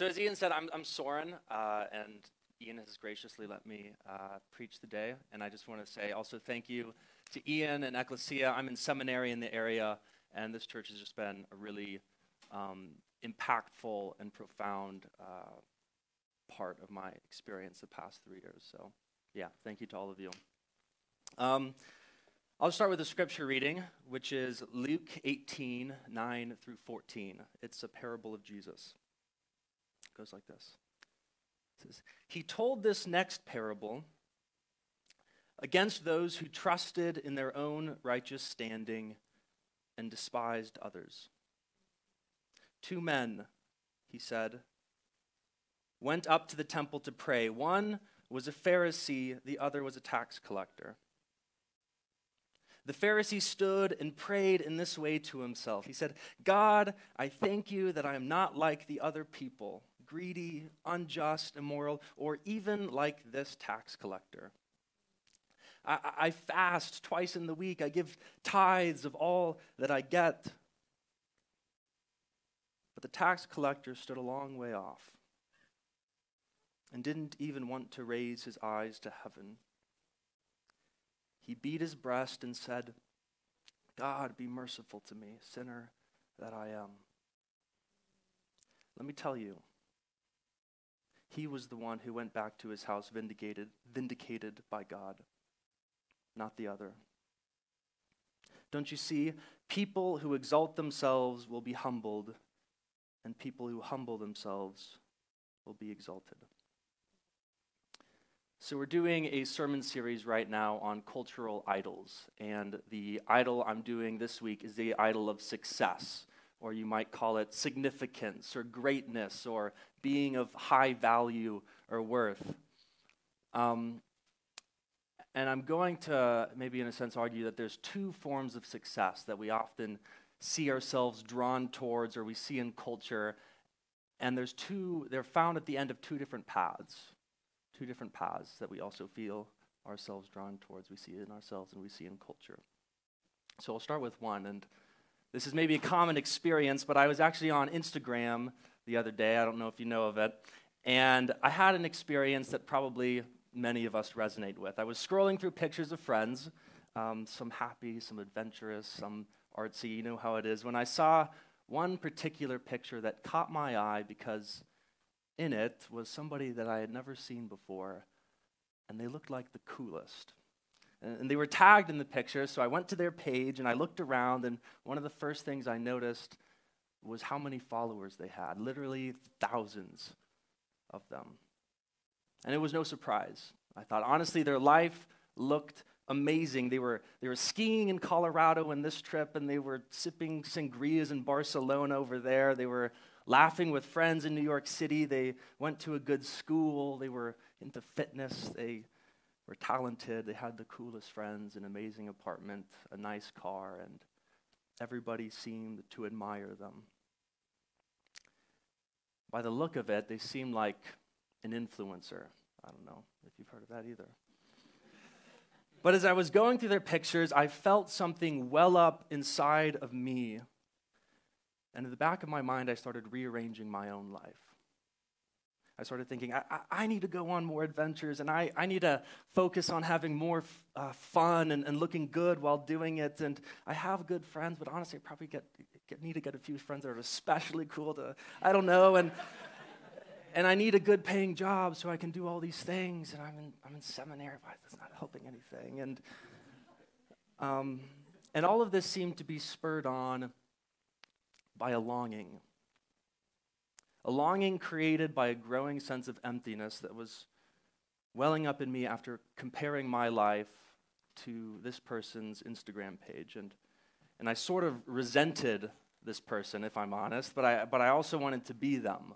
So, as Ian said, I'm, I'm Soren, uh, and Ian has graciously let me uh, preach the day. And I just want to say also thank you to Ian and Ecclesia. I'm in seminary in the area, and this church has just been a really um, impactful and profound uh, part of my experience the past three years. So, yeah, thank you to all of you. Um, I'll start with a scripture reading, which is Luke 18 9 through 14. It's a parable of Jesus goes like this. It says, He told this next parable against those who trusted in their own righteous standing and despised others. Two men, he said, went up to the temple to pray. One was a Pharisee, the other was a tax collector. The Pharisee stood and prayed in this way to himself. He said, God, I thank you that I am not like the other people greedy, unjust, immoral, or even like this tax collector. I, I, fast twice in the week. I give tithes of all that I get. But the tax collector stood a long way off and didn't even want to raise his eyes to heaven. He beat his breast and said, God, be merciful to me, sinner that I am. Let me tell you, he was the one who went back to his house vindicated, vindicated by God, not the other. Don't you see? People who exalt themselves will be humbled, and people who humble themselves will be exalted. So, we're doing a sermon series right now on cultural idols. And the idol I'm doing this week is the idol of success or you might call it significance or greatness or being of high value or worth. Um, and I'm going to maybe, in a sense, argue that there's two forms of success that we often see ourselves drawn towards or we see in culture. And there's two, they're found at the end of two different paths. Two different paths that we also feel ourselves drawn towards. We see in ourselves and we see in culture. So I'll start with one. And this is maybe a common experience, but I was actually on Instagram the other day. I don't know if you know of it. And I had an experience that probably many of us resonate with. I was scrolling through pictures of friends, um, some happy, some adventurous, some artsy, you know how it is, when I saw one particular picture that caught my eye because in it was somebody that I had never seen before, and they looked like the coolest. And they were tagged in the picture, so I went to their page and I looked around, and one of the first things I noticed was how many followers they had literally thousands of them. And it was no surprise. I thought, honestly, their life looked amazing. They were, they were skiing in Colorado in this trip, and they were sipping sangrias in Barcelona over there. They were laughing with friends in New York City. They went to a good school. They were into fitness. They were talented, they had the coolest friends, an amazing apartment, a nice car, and everybody seemed to admire them. By the look of it, they seemed like an influencer. I don't know if you've heard of that either. But as I was going through their pictures, I felt something well up inside of me. And in the back of my mind, I started rearranging my own life. I started thinking, I, I, need to go on more adventures and I, I need to focus on having more f- uh, fun and, and looking good while doing it. And I have good friends, but honestly, I probably get, get, need to get a few friends that are especially cool to, I don't know. And, and I need a good paying job so I can do all these things. And I'm in, I'm in seminary, but that's not helping anything. And, um, and all of this seemed to be spurred on by a longing a longing created by a growing sense of emptiness that was welling up in me after comparing my life to this person's Instagram page. And, and I sort of resented this person, if I'm honest, but I, but I also wanted to be them.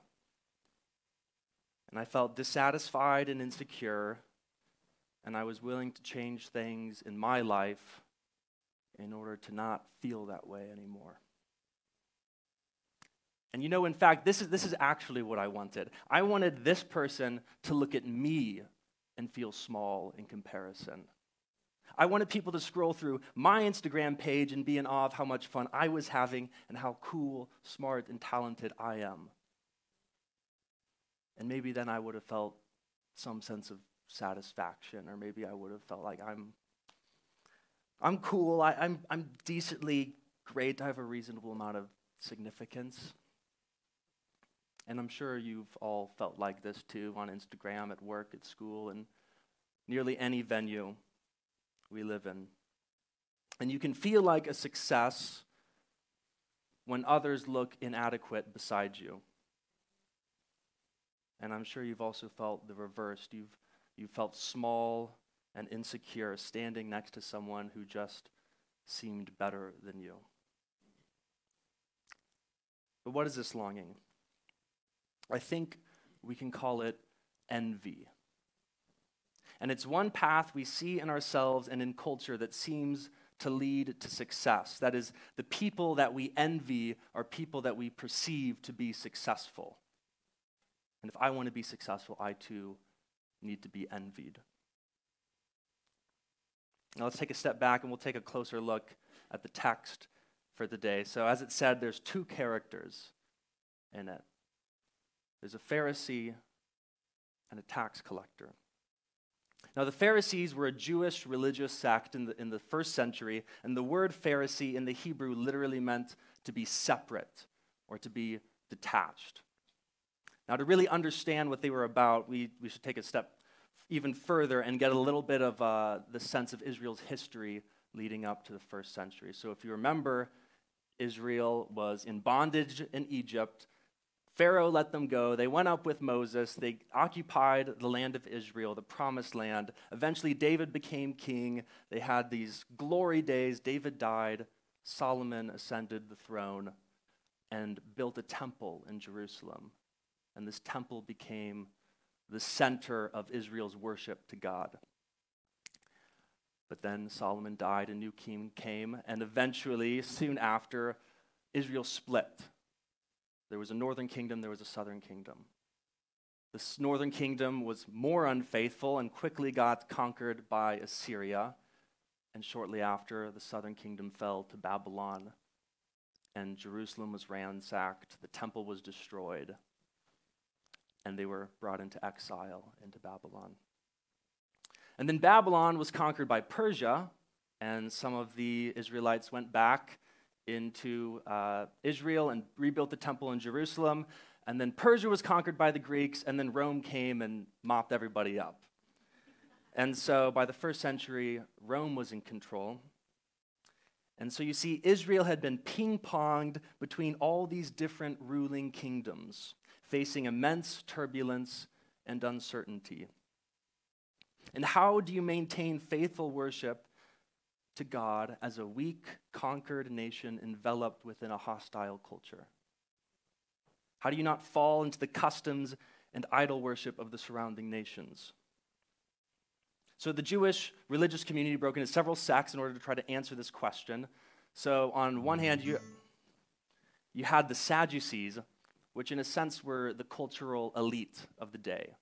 And I felt dissatisfied and insecure, and I was willing to change things in my life in order to not feel that way anymore. And you know, in fact, this is, this is actually what I wanted. I wanted this person to look at me and feel small in comparison. I wanted people to scroll through my Instagram page and be in awe of how much fun I was having and how cool, smart, and talented I am. And maybe then I would have felt some sense of satisfaction, or maybe I would have felt like I'm, I'm cool, I, I'm, I'm decently great, I have a reasonable amount of significance. And I'm sure you've all felt like this too on Instagram, at work, at school, and nearly any venue we live in. And you can feel like a success when others look inadequate beside you. And I'm sure you've also felt the reverse. You've, you've felt small and insecure standing next to someone who just seemed better than you. But what is this longing? I think we can call it envy. And it's one path we see in ourselves and in culture that seems to lead to success. That is, the people that we envy are people that we perceive to be successful. And if I want to be successful, I too need to be envied. Now let's take a step back and we'll take a closer look at the text for the day. So, as it said, there's two characters in it there's a Pharisee and a tax collector. Now, the Pharisees were a Jewish religious sect in the, in the first century, and the word Pharisee in the Hebrew literally meant to be separate or to be detached. Now, to really understand what they were about, we, we should take a step even further and get a little bit of uh, the sense of Israel's history leading up to the first century. So, if you remember, Israel was in bondage in Egypt. Pharaoh let them go. They went up with Moses. They occupied the land of Israel, the promised land. Eventually, David became king. They had these glory days. David died. Solomon ascended the throne and built a temple in Jerusalem. And this temple became the center of Israel's worship to God. But then Solomon died, a new king came, and eventually, soon after, Israel split. There was a northern kingdom, there was a southern kingdom. This northern kingdom was more unfaithful and quickly got conquered by Assyria. And shortly after, the southern kingdom fell to Babylon, and Jerusalem was ransacked, the temple was destroyed, and they were brought into exile into Babylon. And then Babylon was conquered by Persia, and some of the Israelites went back into uh, Israel and rebuilt the temple in Jerusalem. And then Persia was conquered by the Greeks, and then Rome came and mopped everybody up. And so by the first century, Rome was in control. And so you see, Israel had been ping ponged between all these different ruling kingdoms, facing immense turbulence and uncertainty. And how do you maintain faithful worship to God as a weak, conquered nation enveloped within a hostile culture? How do you not fall into the customs and idol worship of the surrounding nations? So, the Jewish religious community broke into several sects in order to try to answer this question. So, on one hand, you, you had the Sadducees, which in a sense were the cultural elite of the day.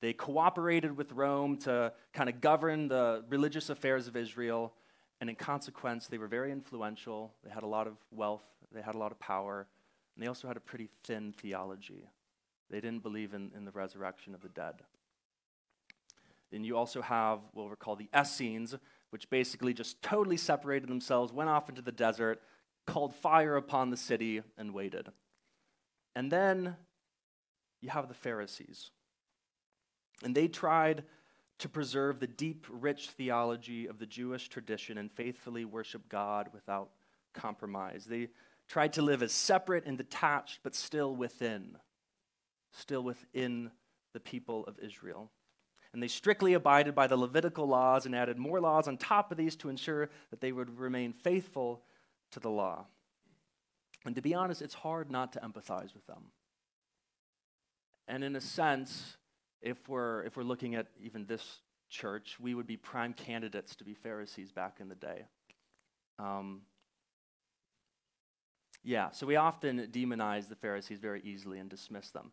They cooperated with Rome to kind of govern the religious affairs of Israel and in consequence, they were very influential. They had a lot of wealth, they had a lot of power, and they also had a pretty thin theology. They didn't believe in, in the resurrection of the dead. Then you also have what we're called the Essenes, which basically just totally separated themselves, went off into the desert, called fire upon the city, and waited. And then you have the Pharisees. And they tried to preserve the deep, rich theology of the Jewish tradition and faithfully worship God without compromise. They tried to live as separate and detached, but still within, still within the people of Israel. And they strictly abided by the Levitical laws and added more laws on top of these to ensure that they would remain faithful to the law. And to be honest, it's hard not to empathize with them. And in a sense, if we're, if we're looking at even this church, we would be prime candidates to be Pharisees back in the day. Um, yeah, so we often demonize the Pharisees very easily and dismiss them.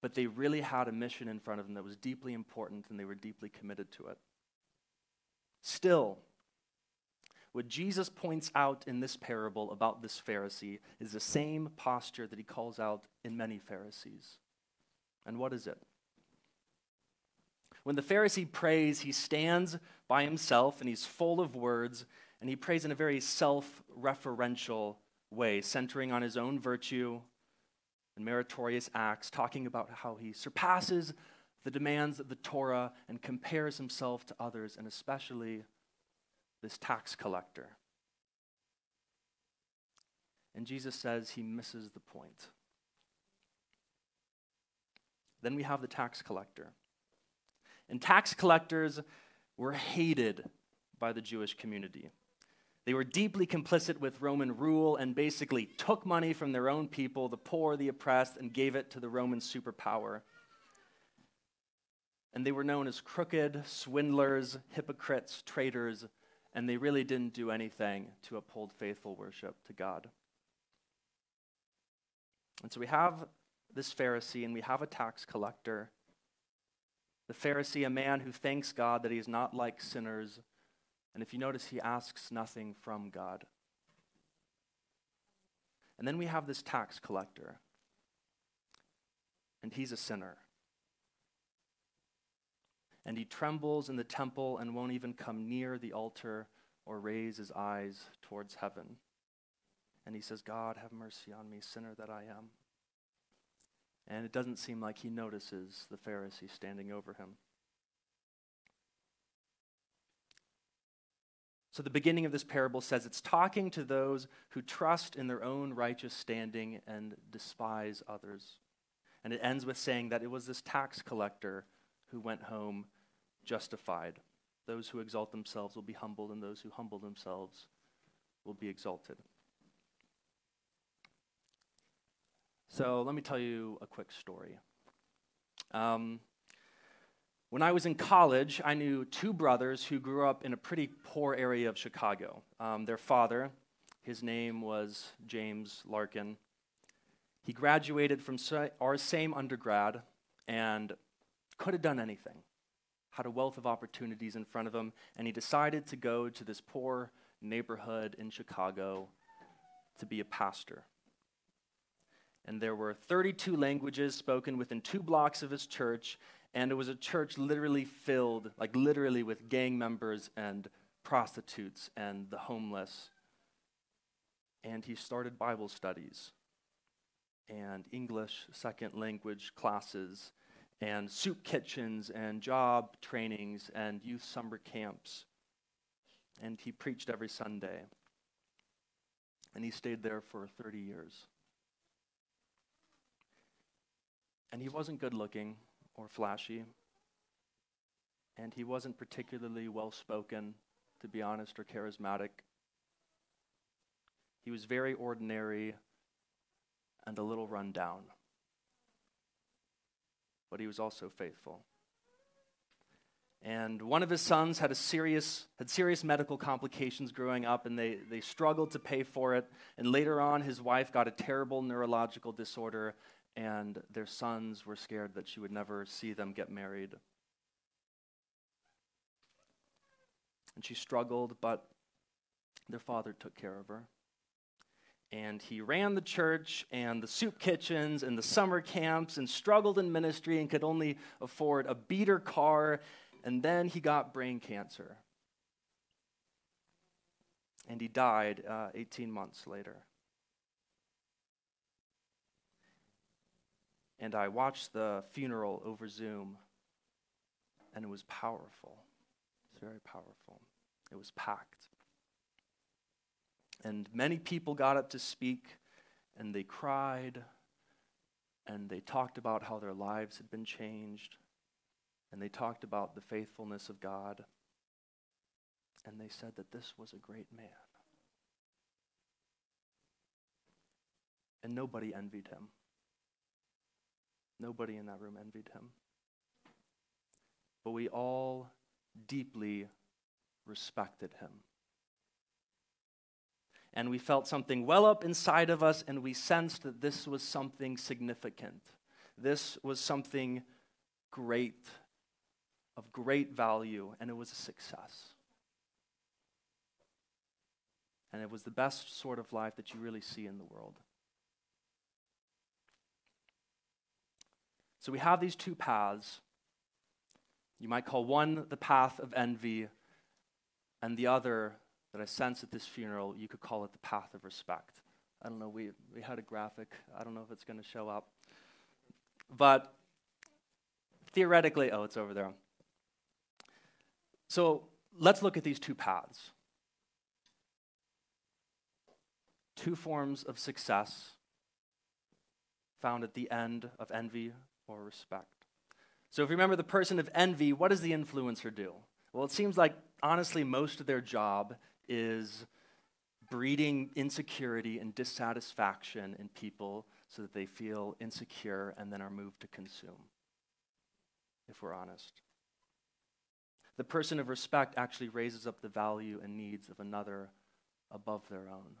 But they really had a mission in front of them that was deeply important and they were deeply committed to it. Still, what Jesus points out in this parable about this Pharisee is the same posture that he calls out in many Pharisees. And what is it? When the Pharisee prays, he stands by himself and he's full of words, and he prays in a very self referential way, centering on his own virtue and meritorious acts, talking about how he surpasses the demands of the Torah and compares himself to others, and especially this tax collector. And Jesus says he misses the point. Then we have the tax collector. And tax collectors were hated by the Jewish community. They were deeply complicit with Roman rule and basically took money from their own people, the poor, the oppressed, and gave it to the Roman superpower. And they were known as crooked, swindlers, hypocrites, traitors, and they really didn't do anything to uphold faithful worship to God. And so we have this Pharisee and we have a tax collector. The Pharisee, a man who thanks God that he is not like sinners and if you notice, he asks nothing from God. And then we have this tax collector, and he's a sinner. And he trembles in the temple and won't even come near the altar or raise his eyes towards heaven. And he says, God, have mercy on me, sinner that I am. And it doesn't seem like he notices the Pharisee standing over him. So, the beginning of this parable says it's talking to those who trust in their own righteous standing and despise others. And it ends with saying that it was this tax collector who went home justified. Those who exalt themselves will be humbled, and those who humble themselves will be exalted. So, let me tell you a quick story. Um, when I was in college, I knew two brothers who grew up in a pretty poor area of Chicago. Um, their father, his name was James Larkin, he graduated from our same undergrad and could have done anything, had a wealth of opportunities in front of him, and he decided to go to this poor neighborhood in Chicago to be a pastor. And there were 32 languages spoken within two blocks of his church, and it was a church literally filled, like literally with gang members and prostitutes and the homeless. And he started Bible studies and English second language classes and soup kitchens and job trainings and youth summer camps. And he preached every Sunday. And he stayed there for 30 years. And he wasn't good looking or flashy. And he wasn't particularly well spoken, to be honest, or charismatic. He was very ordinary and a little run down. But he was also faithful. And one of his sons had a serious had serious medical complications growing up, and they, they struggled to pay for it. And later on, his wife got a terrible neurological disorder, and their sons were scared that she would never see them get married. And she struggled, but their father took care of her. And he ran the church and the soup kitchens and the summer camps and struggled in ministry and could only afford a beater car. And then he got brain cancer. And he died uh, 18 months later. And I watched the funeral over Zoom, and it was powerful. It was very powerful. It was packed. And many people got up to speak, and they cried, and they talked about how their lives had been changed, and they talked about the faithfulness of God, and they said that this was a great man. And nobody envied him. Nobody in that room envied him. But we all deeply respected him. And we felt something well up inside of us, and we sensed that this was something significant. This was something great, of great value, and it was a success. And it was the best sort of life that you really see in the world. So we have these two paths. You might call one the path of envy, and the other that I sense at this funeral, you could call it the path of respect. I don't know, we, we had a graphic. I don't know if it's going to show up. But theoretically, oh, it's over there. So let's look at these two paths. Two forms of success found at the end of envy or respect. So, if you remember the person of envy, what does the influencer do? Well, it seems like, honestly, most of their job is breeding insecurity and dissatisfaction in people so that they feel insecure and then are moved to consume, if we're honest. The person of respect actually raises up the value and needs of another above their own.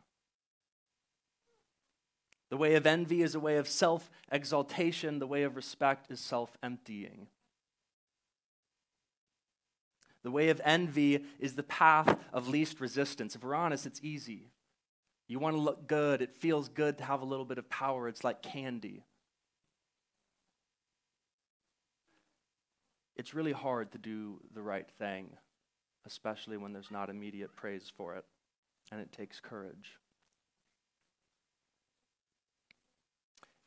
The way of envy is a way of self exaltation, the way of respect is self emptying. The way of envy is the path of least resistance. If we're honest, it's easy. You want to look good, it feels good to have a little bit of power. It's like candy. It's really hard to do the right thing, especially when there's not immediate praise for it, and it takes courage.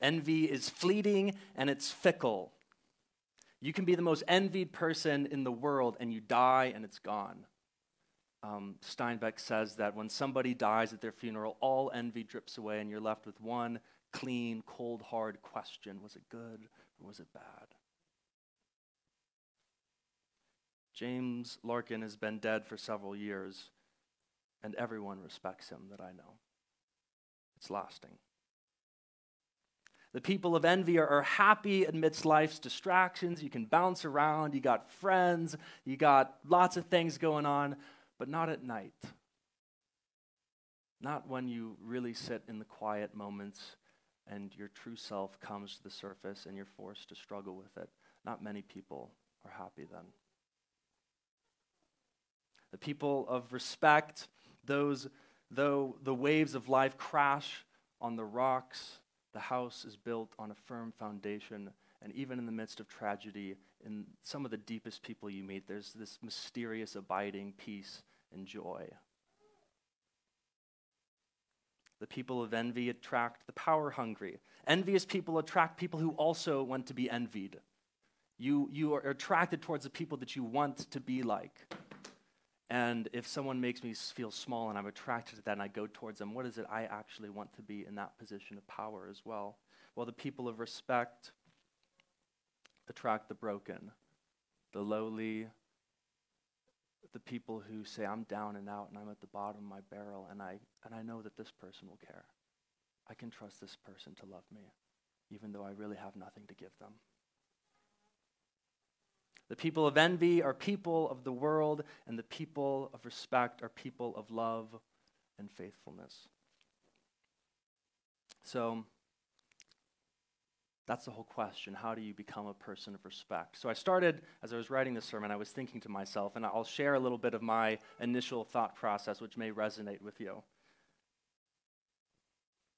Envy is fleeting and it's fickle. You can be the most envied person in the world and you die and it's gone. Um, Steinbeck says that when somebody dies at their funeral, all envy drips away and you're left with one clean, cold, hard question Was it good or was it bad? James Larkin has been dead for several years, and everyone respects him that I know. It's lasting. The people of envy are, are, happy amidst life's distractions. You can bounce around, you got friends, you got lots of things going on, but not at night. Not when you really sit in the quiet moments and your true self comes to the surface and you're forced to struggle with it. Not many people are happy then. The people of respect, those though the waves of life crash on the rocks the house is built on a firm foundation, and even in the midst of tragedy, in some of the deepest people you meet, there's this mysterious, abiding peace and joy. The people of envy attract the power hungry. Envious people attract people who also want to be envied. You, you are attracted towards the people that you want to be like. And if someone makes me feel small and I'm attracted to that and I go towards them, what is it I actually want to be in that position of power as well? Well, the people of respect attract the broken, the lowly, the people who say, I'm down and out and I'm at the bottom of my barrel and I, and I know that this person will care. I can trust this person to love me, even though I really have nothing to give them. The people of envy are people of the world, and the people of respect are people of love and faithfulness. So, that's the whole question. How do you become a person of respect? So, I started, as I was writing this sermon, I was thinking to myself, and I'll share a little bit of my initial thought process, which may resonate with you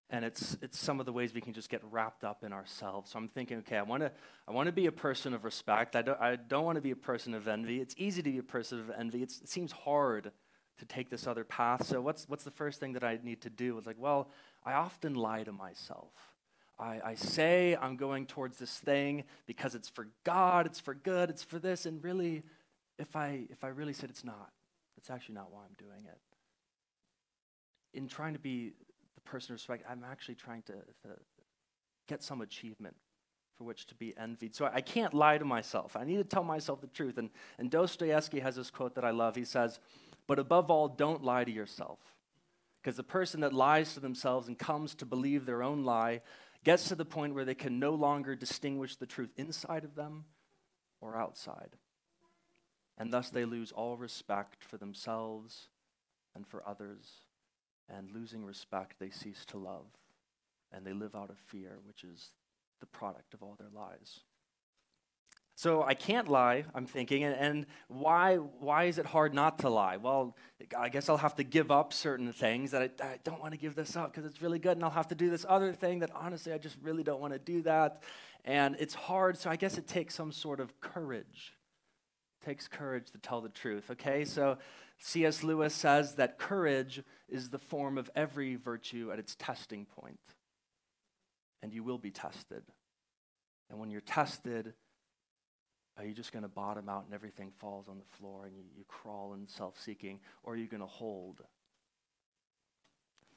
and it's it's some of the ways we can just get wrapped up in ourselves. So I'm thinking, okay, I want to I want to be a person of respect. I don't I don't want to be a person of envy. It's easy to be a person of envy. It's, it seems hard to take this other path. So what's what's the first thing that I need to do? It's like, well, I often lie to myself. I, I say I'm going towards this thing because it's for God, it's for good, it's for this, and really, if I if I really said it's not, it's actually not why I'm doing it. In trying to be person respect, I'm actually trying to, to get some achievement for which to be envied. So I can't lie to myself. I need to tell myself the truth. And, and Dostoevsky has this quote that I love. He says, But above all, don't lie to yourself. Because the person that lies to themselves and comes to believe their own lie gets to the point where they can no longer distinguish the truth inside of them or outside. And thus they lose all respect for themselves and for others and losing respect, they cease to love, and they live out of fear, which is the product of all their lies. So I can't lie, I'm thinking, and, and, why, why is it hard not to lie? Well, I guess I'll have to give up certain things that I, I don't want to give this up because it's really good, and I'll have to do this other thing that honestly I just really don't want to do that. And it's hard, so I guess it takes some sort of courage It takes courage to tell the truth, okay? So C.S. Lewis says that courage is the form of every virtue at its testing point. And you will be tested. And when you're tested, are you just going to bottom out and everything falls on the floor and you, you crawl in self seeking? Or are you going to hold?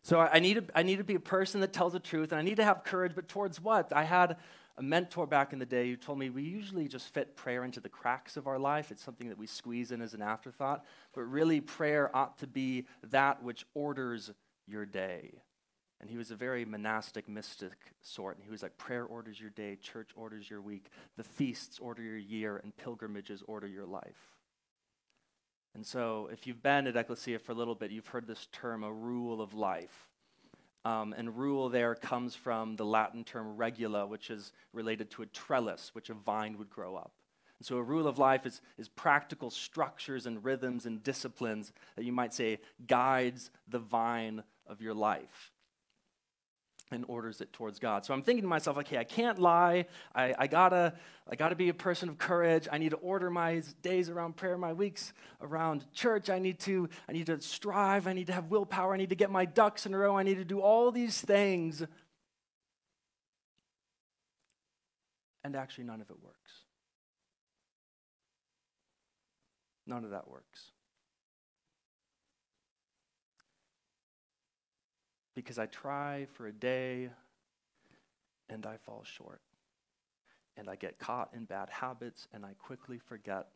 So I, need to, I need to be a person that tells the truth and I need to have courage, but towards what? I had a mentor back in the day who told me we usually just fit prayer into the cracks of our life. It's something that we squeeze in as an afterthought. But really, prayer ought to be that which orders your day. And he was a very monastic, mystic sort. And he was like, prayer orders your day, church orders your week, the feasts order your year, and pilgrimages order your life. And so, if you've been at Ecclesia for a little bit, you've heard this term, a rule of life. Um, and rule there comes from the Latin term regula, which is related to a trellis, which a vine would grow up. And so a rule of life is, is practical structures and rhythms and disciplines that you might say guides the vine of your life and orders it towards God. So I'm thinking to myself, okay, I can't lie. I, I, gotta, I gotta be a person of courage. I need to order my days around prayer, my weeks around church. I need to, I need to strive. I need to have willpower. I need to get my ducks in a row. I need to do all these things. And actually, none of it works. None of that works. Because I try for a day and I fall short. And I get caught in bad habits and I quickly forget.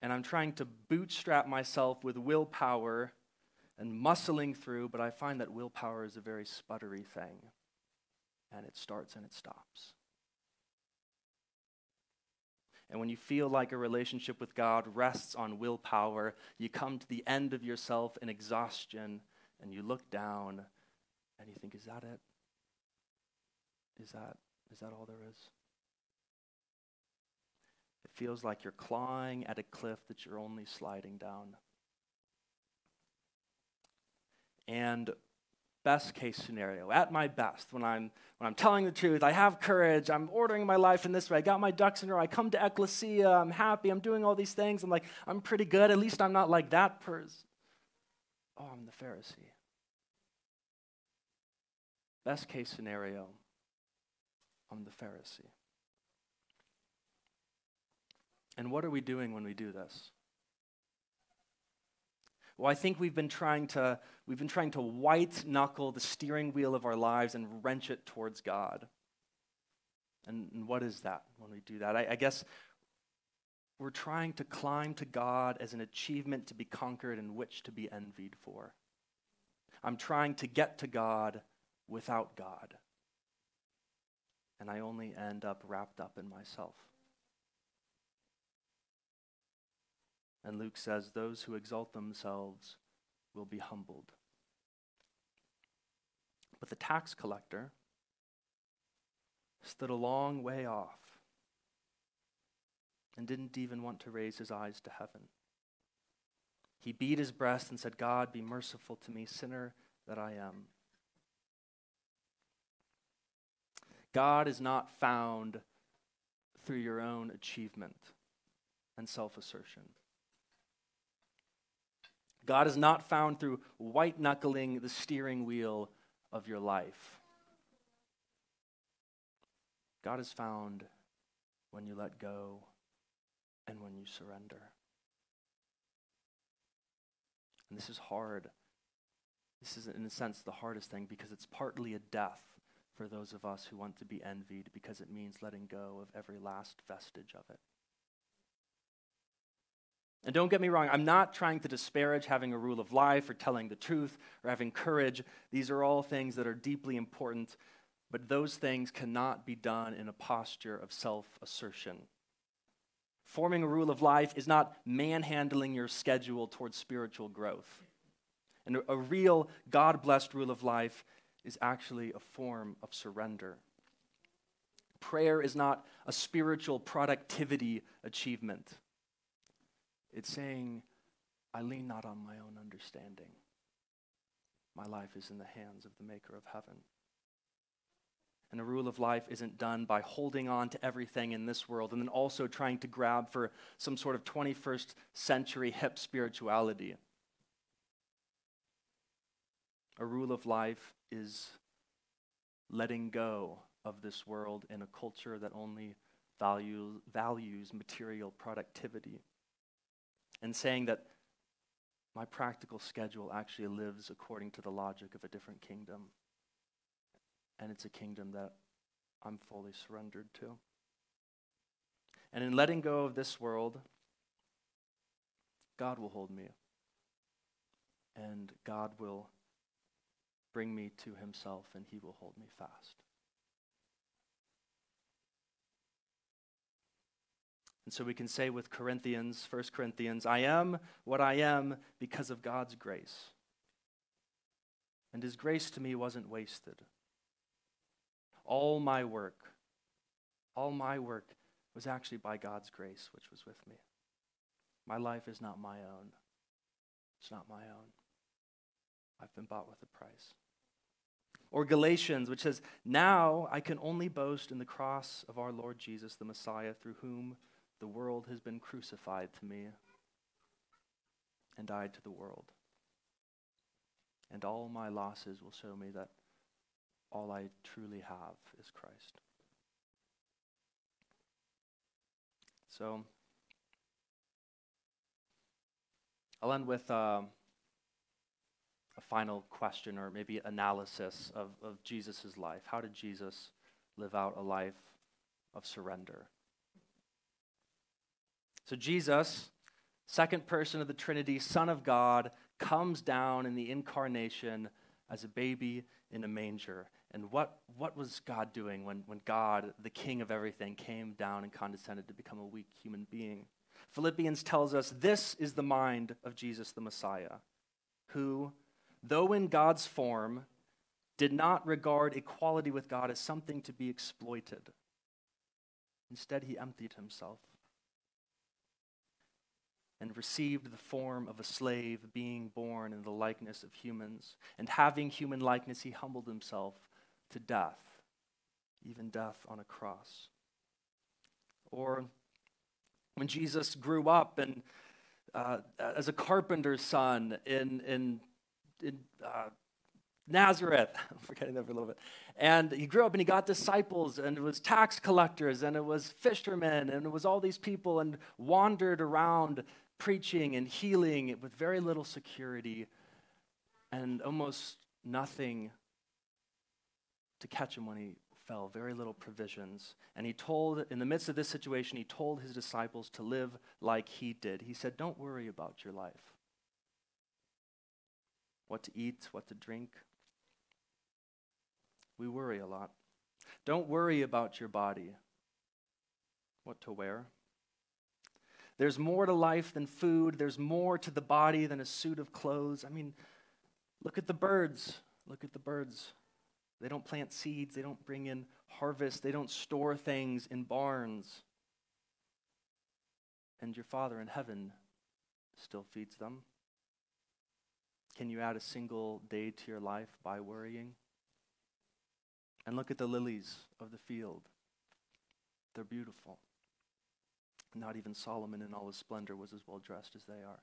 And I'm trying to bootstrap myself with willpower and muscling through, but I find that willpower is a very sputtery thing. And it starts and it stops. And when you feel like a relationship with God rests on willpower, you come to the end of yourself in exhaustion and you look down and you think, is that it? Is that, is that all there is? It feels like you're clawing at a cliff that you're only sliding down. And best case scenario, at my best, when I'm, when I'm telling the truth, I have courage, I'm ordering my life in this way, I got my ducks in a row, I come to ecclesia, I'm happy, I'm doing all these things, I'm like, I'm pretty good, at least I'm not like that person. Oh, I'm the Pharisee. Best case scenario, I'm the Pharisee. And what are we doing when we do this? Well, I think we've been trying to we've been trying to white knuckle the steering wheel of our lives and wrench it towards God. And, and what is that when we do that? I, I guess we're trying to climb to God as an achievement to be conquered and which to be envied for. I'm trying to get to God without God. And I only end up wrapped up in myself. And Luke says, Those who exalt themselves will be humbled. But the tax collector stood a long way off and didn't even want to raise his eyes to heaven. He beat his breast and said, God, be merciful to me, sinner that I am. God is not found through your own achievement and self assertion. God is not found through white knuckling the steering wheel of your life. God is found when you let go and when you surrender. And this is hard. This is, in a sense, the hardest thing because it's partly a death for those of us who want to be envied because it means letting go of every last vestige of it. And don't get me wrong, I'm not trying to disparage having a rule of life or telling the truth or having courage. These are all things that are deeply important, but those things cannot be done in a posture of self assertion. Forming a rule of life is not manhandling your schedule towards spiritual growth. And a real God blessed rule of life is actually a form of surrender. Prayer is not a spiritual productivity achievement. It's saying, I lean not on my own understanding. My life is in the hands of the maker of heaven. And a rule of life isn't done by holding on to everything in this world and then also trying to grab for some sort of 21st century hip spirituality. A rule of life is letting go of this world in a culture that only value, values material productivity and saying that my practical schedule actually lives according to the logic of a different kingdom. And it's a kingdom that I'm fully surrendered to. And in letting go of this world, God will hold me. And God will bring me to himself, and he will hold me fast. And so we can say with Corinthians, 1 Corinthians, I am what I am because of God's grace. And his grace to me wasn't wasted. All my work, all my work was actually by God's grace, which was with me. My life is not my own. It's not my own. I've been bought with a price. Or Galatians, which says, Now I can only boast in the cross of our Lord Jesus, the Messiah, through whom the world has been crucified to me and died to the world. And all my losses will show me that all I truly have is Christ. So, I'll end with uh, a final question or maybe analysis of, of Jesus' life. How did Jesus live out a life of surrender? So, Jesus, second person of the Trinity, Son of God, comes down in the incarnation as a baby in a manger. And what, what was God doing when, when God, the King of everything, came down and condescended to become a weak human being? Philippians tells us this is the mind of Jesus the Messiah, who, though in God's form, did not regard equality with God as something to be exploited. Instead, he emptied himself and received the form of a slave, being born in the likeness of humans. And having human likeness, he humbled himself to death, even death on a cross. Or when Jesus grew up and uh, as a carpenter's son in, in, in uh, Nazareth. I'm forgetting that for a little bit. And he grew up and he got disciples, and it was tax collectors, and it was fishermen, and it was all these people, and wandered around preaching and healing with very little security and almost nothing to catch him when he fell, very little provisions. And he told, in the midst of this situation, he told his disciples to live like he did. He said, Don't worry about your life what to eat, what to drink. We worry a lot. Don't worry about your body, what to wear. There's more to life than food. There's more to the body than a suit of clothes. I mean, look at the birds. Look at the birds. They don't plant seeds, they don't bring in harvest, they don't store things in barns. And your Father in heaven still feeds them. Can you add a single day to your life by worrying? And look at the lilies of the field. They're beautiful. Not even Solomon in all his splendor was as well dressed as they are.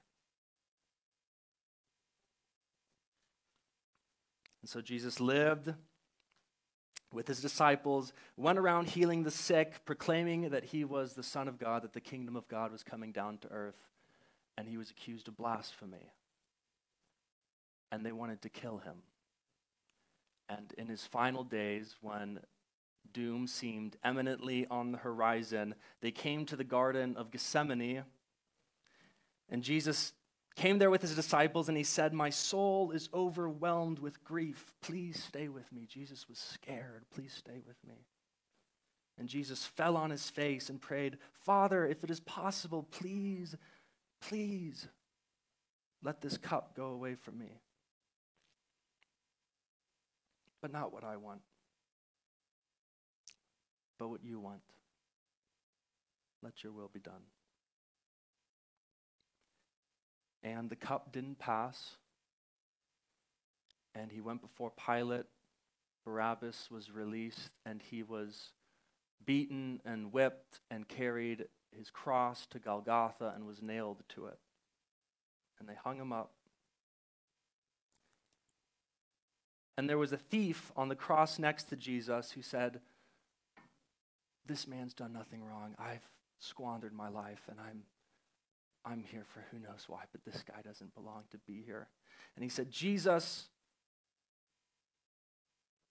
And so Jesus lived with his disciples, went around healing the sick, proclaiming that he was the Son of God, that the kingdom of God was coming down to earth, and he was accused of blasphemy. And they wanted to kill him. And in his final days, when doom seemed eminently on the horizon, they came to the Garden of Gethsemane. And Jesus came there with his disciples and he said, My soul is overwhelmed with grief. Please stay with me. Jesus was scared. Please stay with me. And Jesus fell on his face and prayed, Father, if it is possible, please, please let this cup go away from me. But not what I want but what you want. Let your will be done. And the cup didn't pass. And he went before Pilate Barabbas was released and he was beaten and whipped and carried his cross to Golgotha and was nailed to it. And they hung him up. And there was a thief on the cross next to Jesus who said, This man's done nothing wrong. I've squandered my life and I'm I'm here for who knows why, but this guy doesn't belong to be here. And he said, Jesus,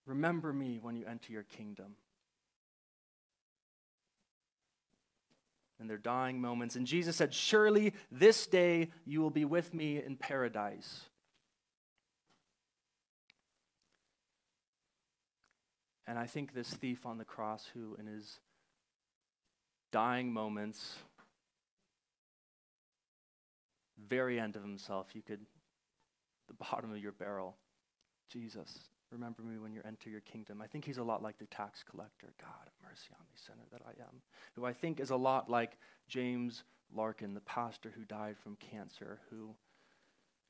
remember me when you enter your kingdom. In their dying moments. And Jesus said, Surely this day you will be with me in paradise. And I think this thief on the cross, who in his dying moments, very end of himself, you could, the bottom of your barrel, Jesus, remember me when you enter your kingdom. I think he's a lot like the tax collector. God, mercy on me, sinner that I am. Who I think is a lot like James Larkin, the pastor who died from cancer, who,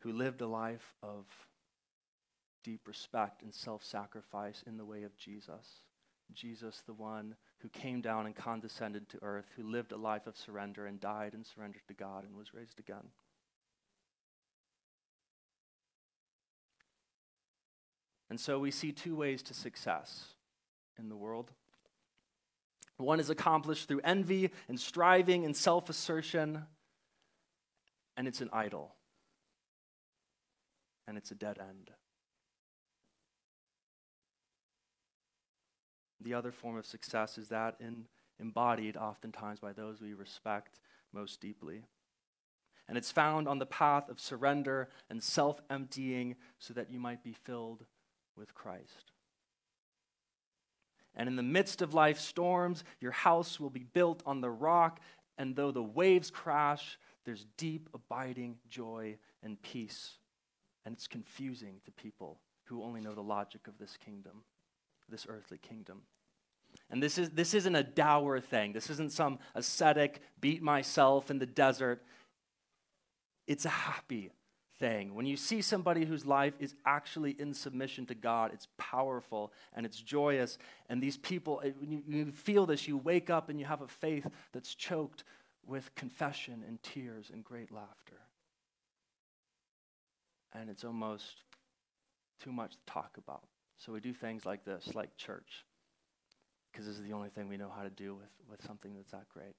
who lived a life of deep respect and self sacrifice in the way of Jesus. Jesus, the one who came down and condescended to earth, who lived a life of surrender and died and surrendered to God and was raised again. And so we see two ways to success in the world. One is accomplished through envy and striving and self assertion, and it's an idol, and it's a dead end. The other form of success is that in, embodied oftentimes by those we respect most deeply. And it's found on the path of surrender and self emptying so that you might be filled with Christ. And in the midst of life's storms, your house will be built on the rock, and though the waves crash, there's deep, abiding joy and peace. And it's confusing to people who only know the logic of this kingdom, this earthly kingdom. And this, is, this isn't a dour thing. This isn't some ascetic, beat myself in the desert. It's a happy, thing. When you see somebody whose life is actually in submission to God, it's powerful and it's joyous. And these people, when you, you feel this, you wake up and you have a faith that's choked with confession and tears and great laughter. And it's almost too much to talk about. So we do things like this, like church, because this is the only thing we know how to do with, with something that's that great.